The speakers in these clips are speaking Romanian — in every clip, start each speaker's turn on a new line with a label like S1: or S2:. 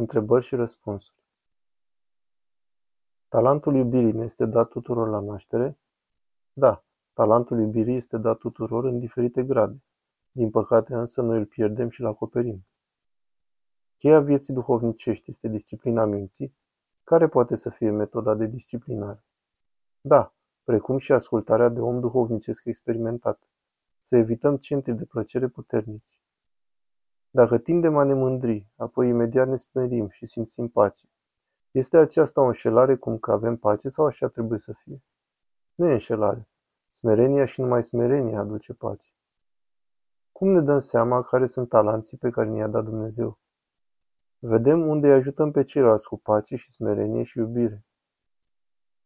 S1: Întrebări și răspunsuri. Talentul iubirii ne este dat tuturor la naștere? Da, talentul iubirii este dat tuturor în diferite grade. Din păcate însă noi îl pierdem și îl acoperim. Cheia vieții duhovnicești este disciplina minții, care poate să fie metoda de disciplinare. Da, precum și ascultarea de om duhovnicesc experimentat. Să evităm centri de plăcere puternici. Dacă tindem a ne mândri, apoi imediat ne smerim și simțim pace. Este aceasta o înșelare cum că avem pace sau așa trebuie să fie? Nu e înșelare. Smerenia și numai smerenia aduce pace. Cum ne dăm seama care sunt talanții pe care ne-a dat Dumnezeu? Vedem unde îi ajutăm pe ceilalți cu pace și smerenie și iubire.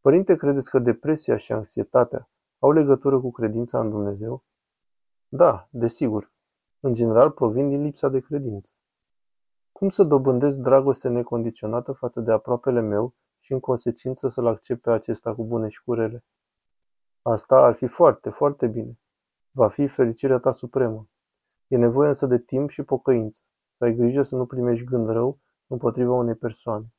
S1: Părinte, credeți că depresia și anxietatea au legătură cu credința în Dumnezeu? Da, desigur în general provin din lipsa de credință. Cum să dobândesc dragoste necondiționată față de aproapele meu și în consecință să-l accept pe acesta cu bune și cu rele? Asta ar fi foarte, foarte bine. Va fi fericirea ta supremă. E nevoie însă de timp și pocăință. Să ai grijă să nu primești gând rău împotriva unei persoane.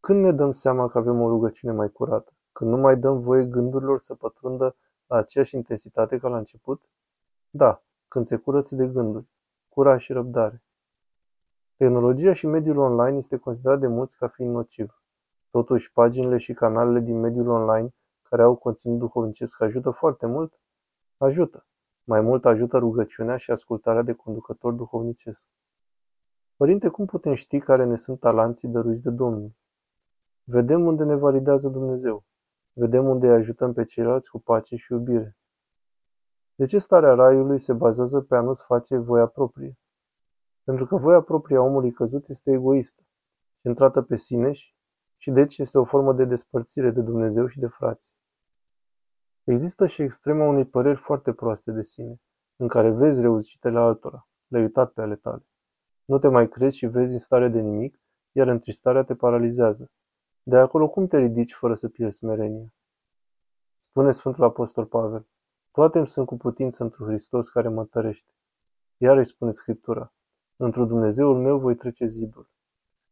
S1: Când ne dăm seama că avem o rugăciune mai curată? Când nu mai dăm voie gândurilor să pătrundă la aceeași intensitate ca la început? Da, când se curăță de gânduri, curaj și răbdare. Tehnologia și mediul online este considerat de mulți ca fiind nociv. Totuși, paginile și canalele din mediul online care au conținut duhovnicesc ajută foarte mult? Ajută. Mai mult ajută rugăciunea și ascultarea de conducător duhovnicesc. Părinte, cum putem ști care ne sunt talanții dăruiți de Domnul? Vedem unde ne validează Dumnezeu. Vedem unde îi ajutăm pe ceilalți cu pace și iubire. De ce starea raiului se bazează pe a nu-ți face voia proprie? Pentru că voia proprie a omului căzut este egoistă, centrată pe sine și deci este o formă de despărțire de Dumnezeu și de frați. Există și extrema unei păreri foarte proaste de sine, în care vezi reușitele altora, le-ai uitat pe ale tale. Nu te mai crezi și vezi în stare de nimic, iar întristarea te paralizează. De acolo cum te ridici fără să pierzi smerenia? Spune Sfântul Apostol Pavel, toate îmi sunt cu putință într Hristos care mă tărește. Iar îi spune Scriptura, într-un Dumnezeul meu voi trece zidul.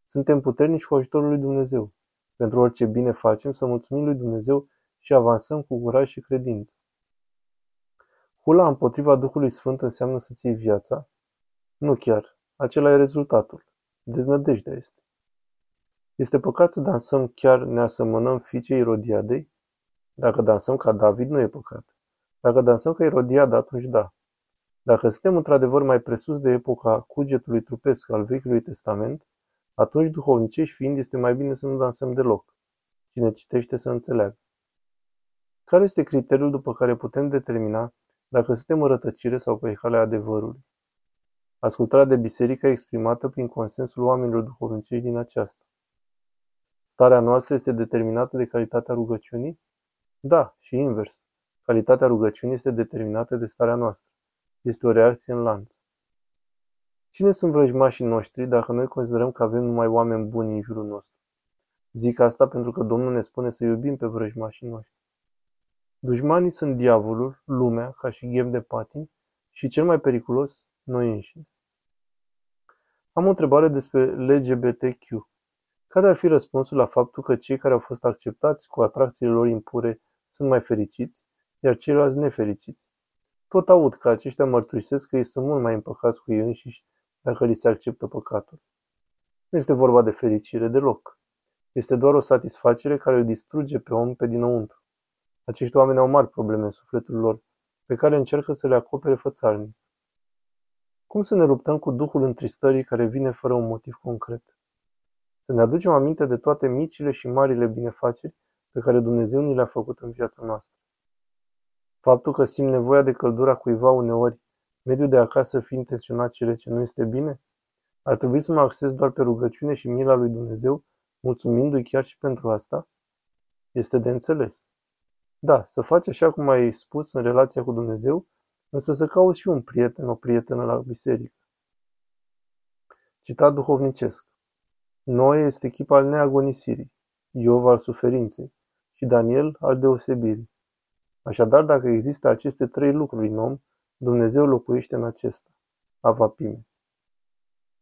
S1: Suntem puternici cu ajutorul lui Dumnezeu. Pentru orice bine facem, să mulțumim lui Dumnezeu și avansăm cu curaj și credință. Hula împotriva Duhului Sfânt înseamnă să ții viața? Nu chiar. Acela e rezultatul. Deznădejdea este. Este păcat să dansăm chiar ne asemănăm fiicei Irodiadei? Dacă dansăm ca David, nu e păcat. Dacă dansăm ca Irodiada, atunci da. Dacă suntem într-adevăr mai presus de epoca cugetului trupesc al Vechiului Testament, atunci duhovnicești fiind este mai bine să nu dansăm deloc. Cine citește să înțeleagă. Care este criteriul după care putem determina dacă suntem în rătăcire sau pe calea adevărului? Ascultarea de biserică exprimată prin consensul oamenilor duhovnicești din aceasta. Starea noastră este determinată de calitatea rugăciunii? Da, și invers. Calitatea rugăciunii este determinată de starea noastră. Este o reacție în lanț. Cine sunt vrăjmașii noștri dacă noi considerăm că avem numai oameni buni în jurul nostru? Zic asta pentru că Domnul ne spune să iubim pe vrăjmașii noștri. Dușmanii sunt diavolul, lumea, ca și ghem de patin, și cel mai periculos, noi înșine. Am o întrebare despre LGBTQ. Care ar fi răspunsul la faptul că cei care au fost acceptați cu atracțiile lor impure sunt mai fericiți iar ceilalți nefericiți. Tot aud că aceștia mărturisesc că ei sunt mult mai împăcați cu ei înșiși dacă li se acceptă păcatul. Nu este vorba de fericire deloc. Este doar o satisfacere care îl distruge pe om pe dinăuntru. Acești oameni au mari probleme în sufletul lor, pe care încearcă să le acopere fățarnic. Cum să ne luptăm cu duhul întristării care vine fără un motiv concret? Să ne aducem aminte de toate micile și marile binefaceri pe care Dumnezeu ni le-a făcut în viața noastră. Faptul că simt nevoia de căldura cuiva uneori, mediul de acasă fiind tensionat și rece, nu este bine? Ar trebui să mă acces doar pe rugăciune și mila lui Dumnezeu, mulțumindu-i chiar și pentru asta? Este de înțeles. Da, să faci așa cum ai spus în relația cu Dumnezeu, însă să cauți și un prieten, o prietenă la biserică. Citat duhovnicesc. Noe este echipa al neagonisirii, Iov al suferinței și Daniel al deosebirii. Așadar, dacă există aceste trei lucruri în om, Dumnezeu locuiește în acesta. Avapime.